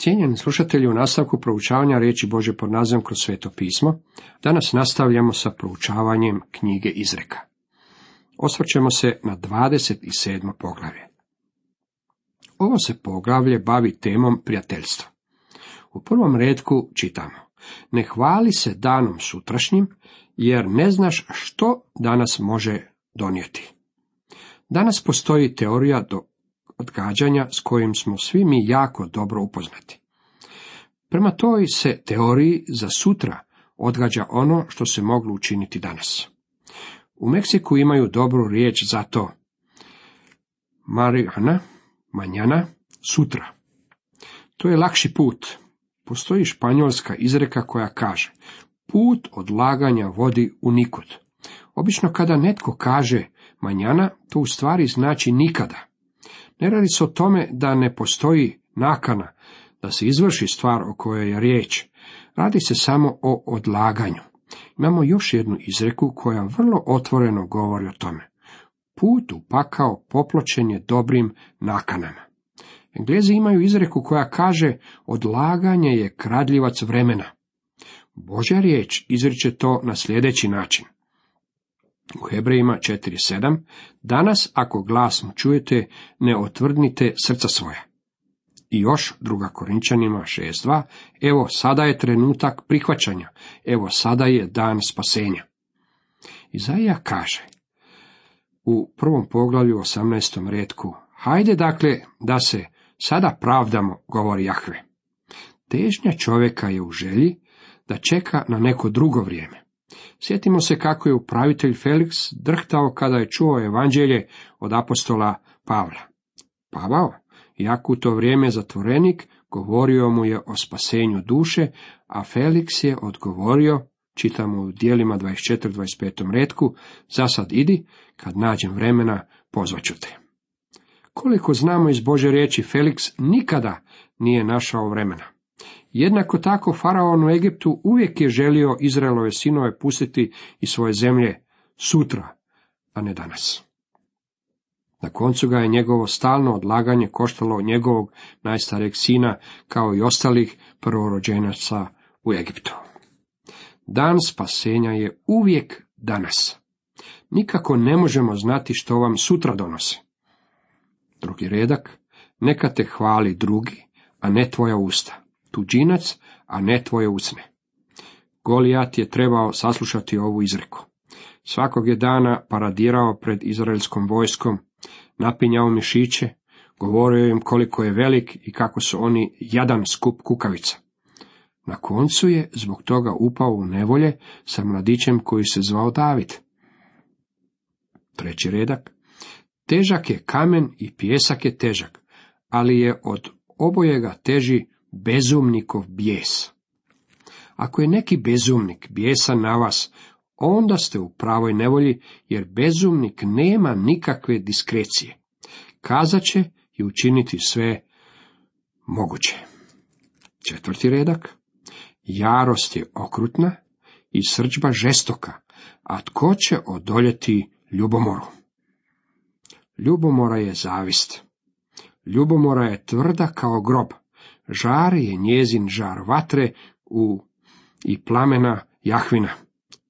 Cijenjeni slušatelji, u nastavku proučavanja riječi Bože pod nazivom kroz sveto pismo, danas nastavljamo sa proučavanjem knjige Izreka. Osvrćemo se na 27. poglavlje. Ovo se poglavlje bavi temom prijateljstva. U prvom redku čitamo. Ne hvali se danom sutrašnjim, jer ne znaš što danas može donijeti. Danas postoji teorija do odgađanja s kojim smo svi mi jako dobro upoznati. Prema toj se teoriji za sutra odgađa ono što se moglo učiniti danas. U Meksiku imaju dobru riječ za to. Marijana, manjana, sutra. To je lakši put. Postoji španjolska izreka koja kaže, put odlaganja vodi u nikud. Obično kada netko kaže manjana, to u stvari znači nikada. Ne radi se o tome da ne postoji nakana, da se izvrši stvar o kojoj je riječ. Radi se samo o odlaganju. Imamo još jednu izreku koja vrlo otvoreno govori o tome. Put u pakao popločen je dobrim nakanama. Englezi imaju izreku koja kaže odlaganje je kradljivac vremena. Božja riječ izriče to na sljedeći način. U Hebrejima 4.7. Danas, ako glas čujete, ne otvrdnite srca svoja. I još druga Korinčanima 6.2. Evo, sada je trenutak prihvaćanja. Evo, sada je dan spasenja. Izaija kaže u prvom poglavlju 18. redku, hajde dakle da se sada pravdamo, govori Jahve. Težnja čovjeka je u želji da čeka na neko drugo vrijeme. Sjetimo se kako je upravitelj Felix drhtao kada je čuo evanđelje od apostola Pavla. Pavao, iako u to vrijeme zatvorenik, govorio mu je o spasenju duše, a Felix je odgovorio, čitamo u dijelima 24-25 redku, za sad idi, kad nađem vremena, pozvaću te. Koliko znamo iz Bože riječi, Felix nikada nije našao vremena. Jednako tako faraon u Egiptu uvijek je želio Izraelove sinove pustiti iz svoje zemlje sutra, a ne danas. Na koncu ga je njegovo stalno odlaganje koštalo njegovog najstarijeg sina, kao i ostalih prvorođenaca u Egiptu. Dan spasenja je uvijek danas. Nikako ne možemo znati što vam sutra donosi. Drugi redak, neka te hvali drugi, a ne tvoja usta tuđinac, a ne tvoje usne. Golijat je trebao saslušati ovu izreku. Svakog je dana paradirao pred izraelskom vojskom, napinjao mišiće, govorio im koliko je velik i kako su oni jadan skup kukavica. Na koncu je zbog toga upao u nevolje sa mladićem koji se zvao David. Treći redak. Težak je kamen i pjesak je težak, ali je od obojega teži bezumnikov bijes. Ako je neki bezumnik bijesan na vas, onda ste u pravoj nevolji, jer bezumnik nema nikakve diskrecije. Kazat će i učiniti sve moguće. Četvrti redak. Jarost je okrutna i srđba žestoka, a tko će odoljeti ljubomoru? Ljubomora je zavist. Ljubomora je tvrda kao grob, Žar je njezin žar vatre u i plamena Jahvina.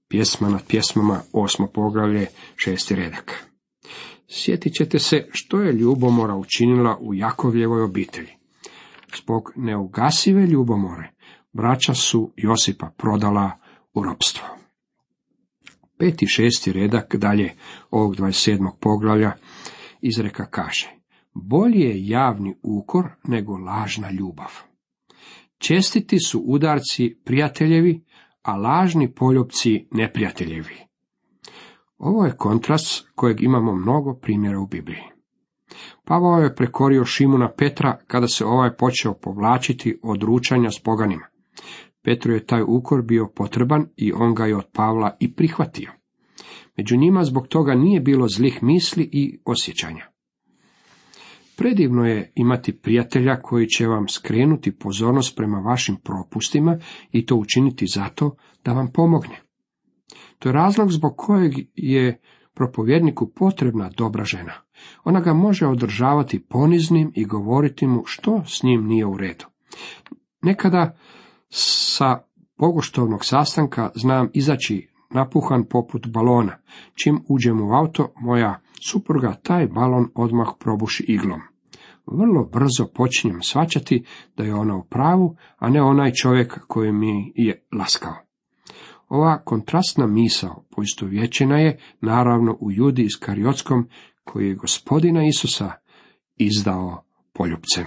Pjesma nad pjesmama, osmo poglavlje, šesti redak. Sjetit ćete se što je ljubomora učinila u Jakovljevoj obitelji. Zbog neugasive ljubomore, braća su Josipa prodala u ropstvo. Peti šesti redak dalje ovog 27. poglavlja izreka kaže bolje je javni ukor nego lažna ljubav. Čestiti su udarci prijateljevi, a lažni poljubci neprijateljevi. Ovo je kontrast kojeg imamo mnogo primjera u Bibliji. Pavao je prekorio Šimuna Petra kada se ovaj počeo povlačiti od ručanja s poganima. Petru je taj ukor bio potreban i on ga je od Pavla i prihvatio. Među njima zbog toga nije bilo zlih misli i osjećanja. Predivno je imati prijatelja koji će vam skrenuti pozornost prema vašim propustima i to učiniti zato da vam pomogne. To je razlog zbog kojeg je propovjedniku potrebna dobra žena. Ona ga može održavati poniznim i govoriti mu što s njim nije u redu. Nekada sa pogoštovnog sastanka znam izaći napuhan poput balona. Čim uđem u auto, moja supruga taj balon odmah probuši iglom. Vrlo brzo počinjem svaćati da je ona u pravu, a ne onaj čovjek koji mi je laskao. Ova kontrastna misao poistovjećena je naravno u Judi Iskariotskom koji je gospodina Isusa izdao poljupcem.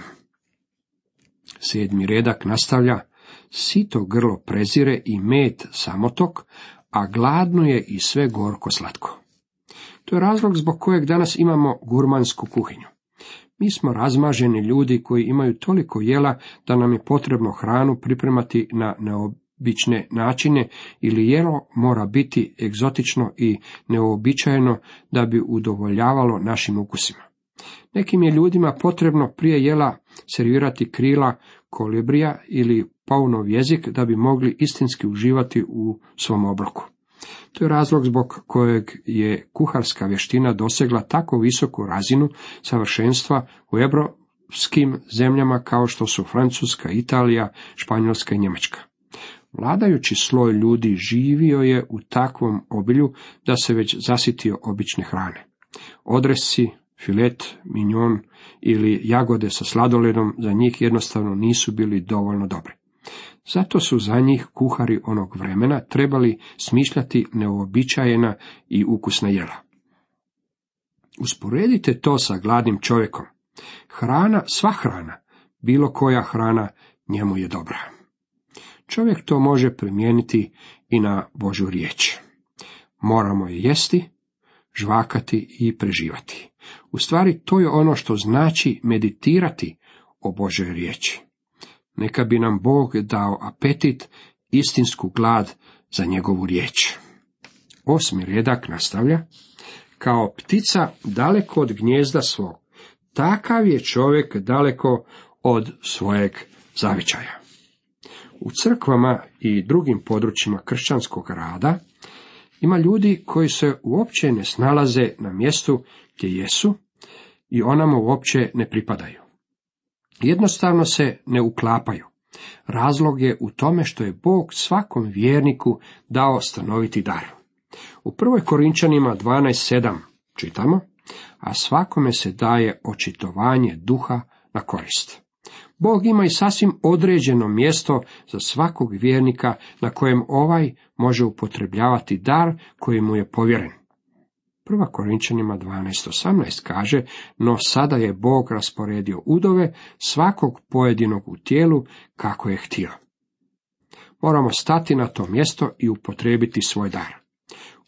Sedmi redak nastavlja, sito grlo prezire i med samotok, a gladno je i sve gorko slatko. To je razlog zbog kojeg danas imamo gurmansku kuhinju. Mi smo razmaženi ljudi koji imaju toliko jela da nam je potrebno hranu pripremati na neobične načine ili jelo mora biti egzotično i neobičajeno da bi udovoljavalo našim ukusima. Nekim je ljudima potrebno prije jela servirati krila kolibrija ili paunov jezik da bi mogli istinski uživati u svom obroku. To je razlog zbog kojeg je kuharska vještina dosegla tako visoku razinu savršenstva u europskim zemljama kao što su Francuska, Italija, Španjolska i Njemačka. Vladajući sloj ljudi živio je u takvom obilju da se već zasitio obične hrane. Odresi, filet, minjon ili jagode sa sladoledom za njih jednostavno nisu bili dovoljno dobri. Zato su za njih kuhari onog vremena trebali smišljati neobičajena i ukusna jela. Usporedite to sa gladnim čovjekom. Hrana, sva hrana, bilo koja hrana, njemu je dobra. Čovjek to može primijeniti i na Božu riječ. Moramo je jesti, žvakati i preživati. U stvari to je ono što znači meditirati o Božoj riječi. Neka bi nam Bog dao apetit, istinsku glad za njegovu riječ. Osmi redak nastavlja, kao ptica daleko od gnjezda svog, takav je čovjek daleko od svojeg zavičaja. U crkvama i drugim područjima kršćanskog rada ima ljudi koji se uopće ne snalaze na mjestu gdje jesu i ona mu uopće ne pripadaju. Jednostavno se ne uklapaju. Razlog je u tome što je Bog svakom vjerniku dao stanoviti dar. U prvoj Korinčanima 12.7 čitamo, a svakome se daje očitovanje duha na korist. Bog ima i sasvim određeno mjesto za svakog vjernika na kojem ovaj može upotrebljavati dar koji mu je povjeren. Prva Korinčanima 12.18 kaže, no sada je Bog rasporedio udove svakog pojedinog u tijelu kako je htio. Moramo stati na to mjesto i upotrebiti svoj dar.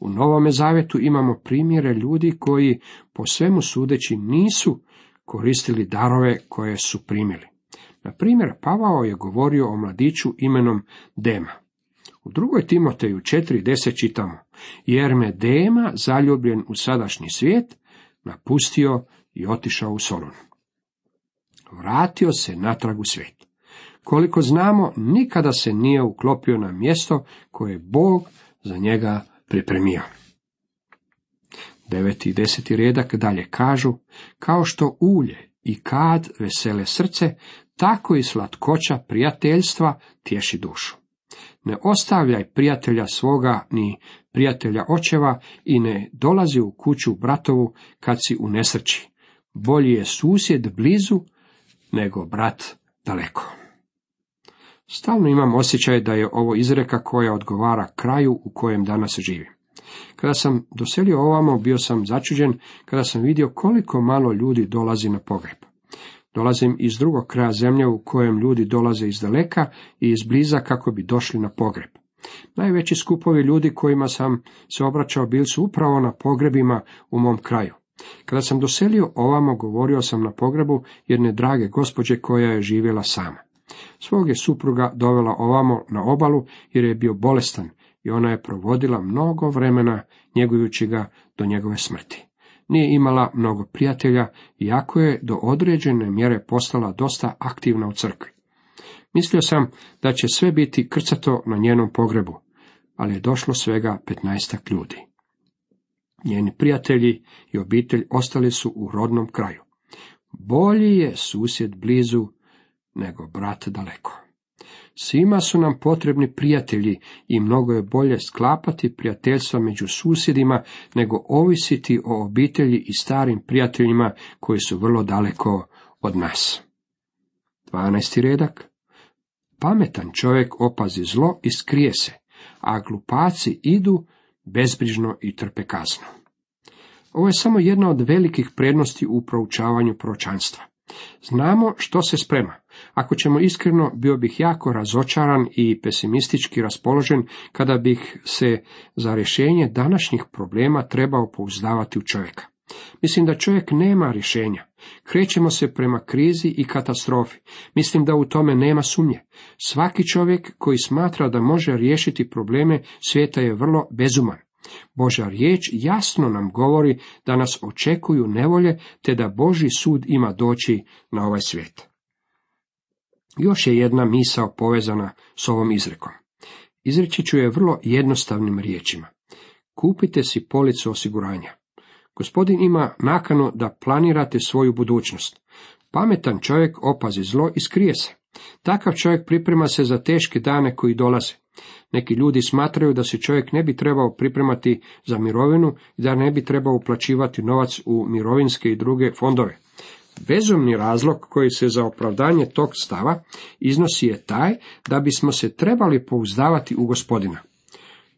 U Novome Zavetu imamo primjere ljudi koji, po svemu sudeći, nisu koristili darove koje su primili. Na primjer, Pavao je govorio o mladiću imenom Dema. U drugoj Timoteju 4.10 čitamo, jer me Dema, zaljubljen u sadašnji svijet, napustio i otišao u Solun. Vratio se natrag u svijet. Koliko znamo, nikada se nije uklopio na mjesto koje je Bog za njega pripremio. Deveti i deseti redak dalje kažu, kao što ulje i kad vesele srce, tako i slatkoća prijateljstva tješi dušu. Ne ostavljaj prijatelja svoga ni prijatelja očeva i ne dolazi u kuću bratovu kad si u nesreći. Bolji je susjed blizu nego brat daleko. Stalno imam osjećaj da je ovo izreka koja odgovara kraju u kojem danas živim. Kada sam doselio ovamo, bio sam začuđen kada sam vidio koliko malo ljudi dolazi na pogreb. Dolazim iz drugog kraja zemlje u kojem ljudi dolaze iz daleka i iz bliza kako bi došli na pogreb. Najveći skupovi ljudi kojima sam se obraćao bili su upravo na pogrebima u mom kraju. Kada sam doselio ovamo, govorio sam na pogrebu jedne drage gospođe koja je živjela sama. Svog je supruga dovela ovamo na obalu jer je bio bolestan i ona je provodila mnogo vremena njegujući ga do njegove smrti nije imala mnogo prijatelja, iako je do određene mjere postala dosta aktivna u crkvi. Mislio sam da će sve biti krcato na njenom pogrebu, ali je došlo svega petnaestak ljudi. Njeni prijatelji i obitelj ostali su u rodnom kraju. Bolji je susjed blizu nego brat daleko. Svima su nam potrebni prijatelji i mnogo je bolje sklapati prijateljstva među susjedima nego ovisiti o obitelji i starim prijateljima koji su vrlo daleko od nas. 12. redak Pametan čovjek opazi zlo i skrije se, a glupaci idu bezbrižno i trpe kaznu. Ovo je samo jedna od velikih prednosti u proučavanju proročanstva. Znamo što se sprema. Ako ćemo iskreno, bio bih jako razočaran i pesimistički raspoložen kada bih se za rješenje današnjih problema trebao pouzdavati u čovjeka. Mislim da čovjek nema rješenja. Krećemo se prema krizi i katastrofi. Mislim da u tome nema sumnje. Svaki čovjek koji smatra da može riješiti probleme svijeta je vrlo bezuman. Božja riječ jasno nam govori da nas očekuju nevolje, te da Boži sud ima doći na ovaj svijet. Još je jedna misao povezana s ovom izrekom. Izreći ću je vrlo jednostavnim riječima. Kupite si policu osiguranja. Gospodin ima nakanu da planirate svoju budućnost. Pametan čovjek opazi zlo i skrije se. Takav čovjek priprema se za teške dane koji dolaze. Neki ljudi smatraju da se čovjek ne bi trebao pripremati za mirovinu i da ne bi trebao uplaćivati novac u mirovinske i druge fondove. Bezumni razlog koji se za opravdanje tog stava iznosi je taj da bismo se trebali pouzdavati u gospodina.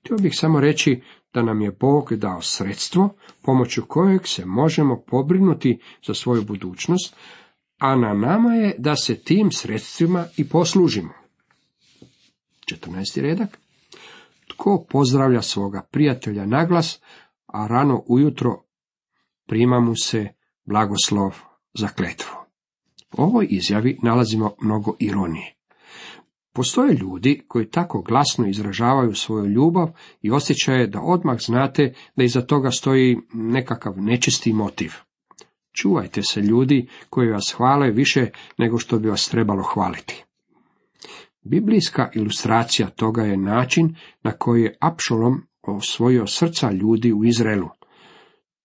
Htio bih samo reći da nam je Bog dao sredstvo pomoću kojeg se možemo pobrinuti za svoju budućnost, a na nama je da se tim sredstvima i poslužimo. 14. redak. Tko pozdravlja svoga prijatelja naglas, a rano ujutro prima mu se blagoslov za kletvu. U ovoj izjavi nalazimo mnogo ironije. Postoje ljudi koji tako glasno izražavaju svoju ljubav i osjećaje da odmah znate da iza toga stoji nekakav nečisti motiv. Čuvajte se ljudi koji vas hvale više nego što bi vas trebalo hvaliti. Biblijska ilustracija toga je način na koji je Apšolom osvojio srca ljudi u Izraelu.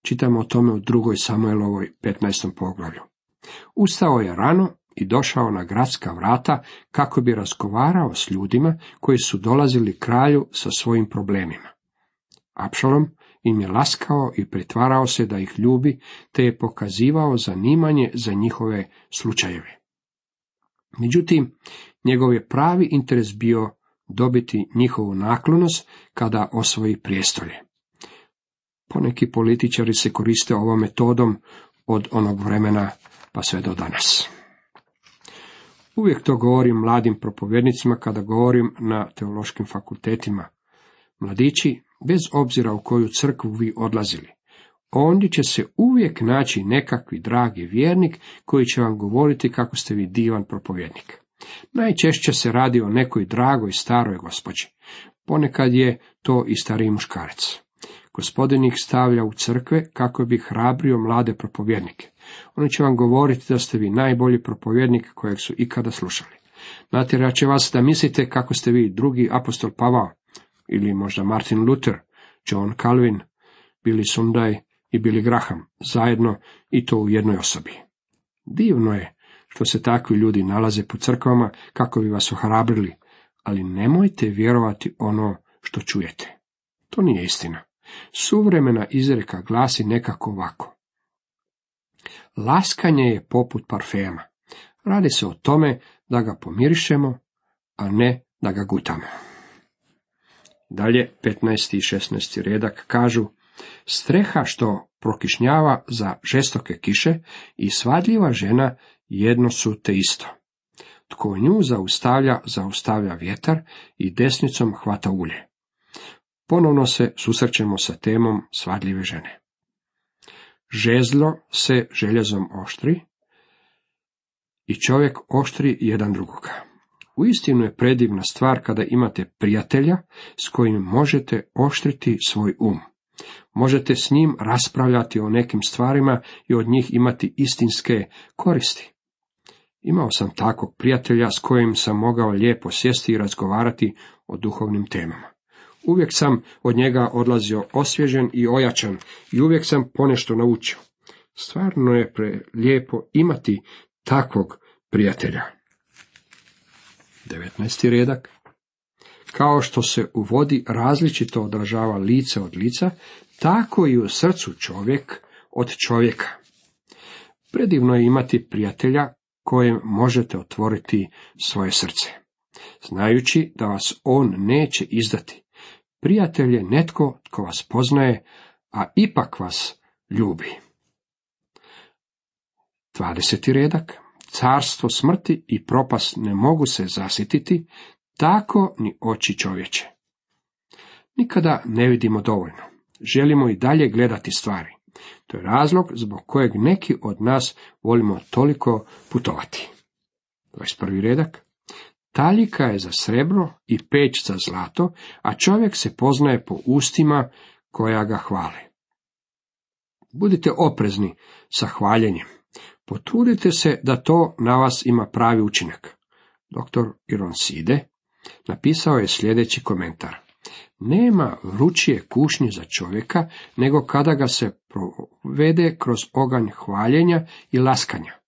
Čitamo o tome u drugoj Samuelovoj 15. poglavlju. Ustao je rano i došao na gradska vrata kako bi razgovarao s ljudima koji su dolazili kralju sa svojim problemima. Apšalom im je laskao i pretvarao se da ih ljubi, te je pokazivao zanimanje za njihove slučajeve. Međutim, njegov je pravi interes bio dobiti njihovu naklonost kada osvoji prijestolje. Poneki političari se koriste ovom metodom od onog vremena pa sve do danas. Uvijek to govorim mladim propovjednicima kada govorim na teološkim fakultetima. Mladići, bez obzira u koju crkvu vi odlazili, ondje će se uvijek naći nekakvi dragi vjernik koji će vam govoriti kako ste vi divan propovjednik. Najčešće se radi o nekoj dragoj staroj gospođi. Ponekad je to i stariji muškarac. Gospodin ih stavlja u crkve kako bi hrabrio mlade propovjednike. Oni će vam govoriti da ste vi najbolji propovjednik kojeg su ikada slušali. Natjerat će vas da mislite kako ste vi drugi apostol Pavao, ili možda Martin Luther, John Calvin, Billy Sunday i Billy Graham, zajedno i to u jednoj osobi. Divno je što se takvi ljudi nalaze po crkvama kako bi vas ohrabrili, ali nemojte vjerovati ono što čujete. To nije istina. Suvremena izreka glasi nekako ovako. Laskanje je poput parfema. Radi se o tome da ga pomirišemo, a ne da ga gutamo. Dalje, 15. i 16. redak kažu, streha što prokišnjava za žestoke kiše i svadljiva žena jedno su te isto. Tko nju zaustavlja, zaustavlja vjetar i desnicom hvata ulje. Ponovno se susrećemo sa temom svadljive žene. Žezlo se željezom oštri i čovjek oštri jedan drugoga. Uistinu je predivna stvar kada imate prijatelja s kojim možete oštriti svoj um. Možete s njim raspravljati o nekim stvarima i od njih imati istinske koristi. Imao sam takvog prijatelja s kojim sam mogao lijepo sjesti i razgovarati o duhovnim temama. Uvijek sam od njega odlazio osvježen i ojačan i uvijek sam ponešto naučio. Stvarno je prelijepo imati takvog prijatelja. 19. 15. redak. Kao što se u vodi različito odražava lice od lica, tako i u srcu čovjek od čovjeka. Predivno je imati prijatelja kojem možete otvoriti svoje srce, znajući da vas on neće izdati. Prijatelj je netko tko vas poznaje, a ipak vas ljubi. 20. redak. Carstvo smrti i propast ne mogu se zasititi, tako ni oči čovječe. Nikada ne vidimo dovoljno. Želimo i dalje gledati stvari. To je razlog zbog kojeg neki od nas volimo toliko putovati. 21. redak. Taljika je za srebro i peć za zlato, a čovjek se poznaje po ustima koja ga hvale. Budite oprezni sa hvaljenjem. Potrudite se da to na vas ima pravi učinak. Dr. Ironside napisao je sljedeći komentar. Nema vrućije kušnje za čovjeka, nego kada ga se provede kroz oganj hvaljenja i laskanja.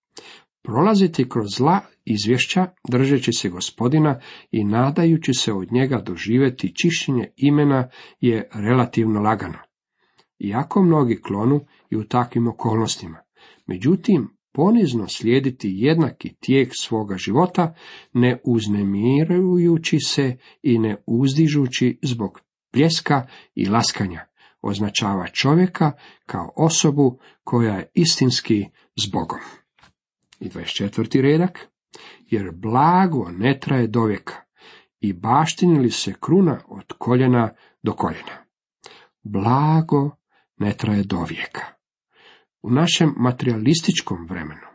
Prolaziti kroz zla izvješća, držeći se gospodina i nadajući se od njega doživjeti čišćenje imena je relativno lagano. Iako mnogi klonu i u takvim okolnostima. Međutim, ponizno slijediti jednaki tijek svoga života, ne uznemirujući se i ne uzdižući zbog pljeska i laskanja, označava čovjeka kao osobu koja je istinski s Bogom. I 24. redak, jer blago ne traje do vijeka i baštinili se kruna od koljena do koljena. Blago ne traje do vijeka u našem materialističkom vremenu.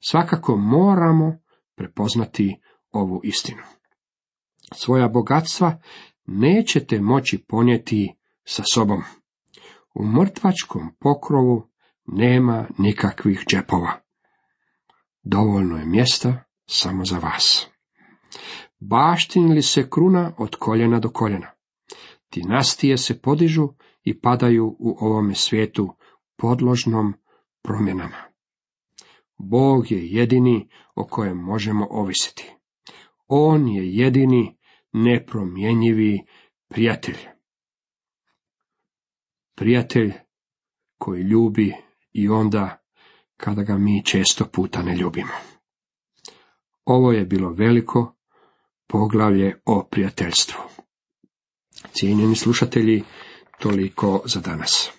Svakako moramo prepoznati ovu istinu. Svoja bogatstva nećete moći ponijeti sa sobom. U mrtvačkom pokrovu nema nikakvih džepova. Dovoljno je mjesta samo za vas. Baštinili se kruna od koljena do koljena. Dinastije se podižu i padaju u ovome svijetu podložnom promjenama. Bog je jedini o kojem možemo ovisiti. On je jedini nepromjenjivi prijatelj. Prijatelj koji ljubi i onda kada ga mi često puta ne ljubimo. Ovo je bilo veliko poglavlje o prijateljstvu. Cijenjeni slušatelji, toliko za danas.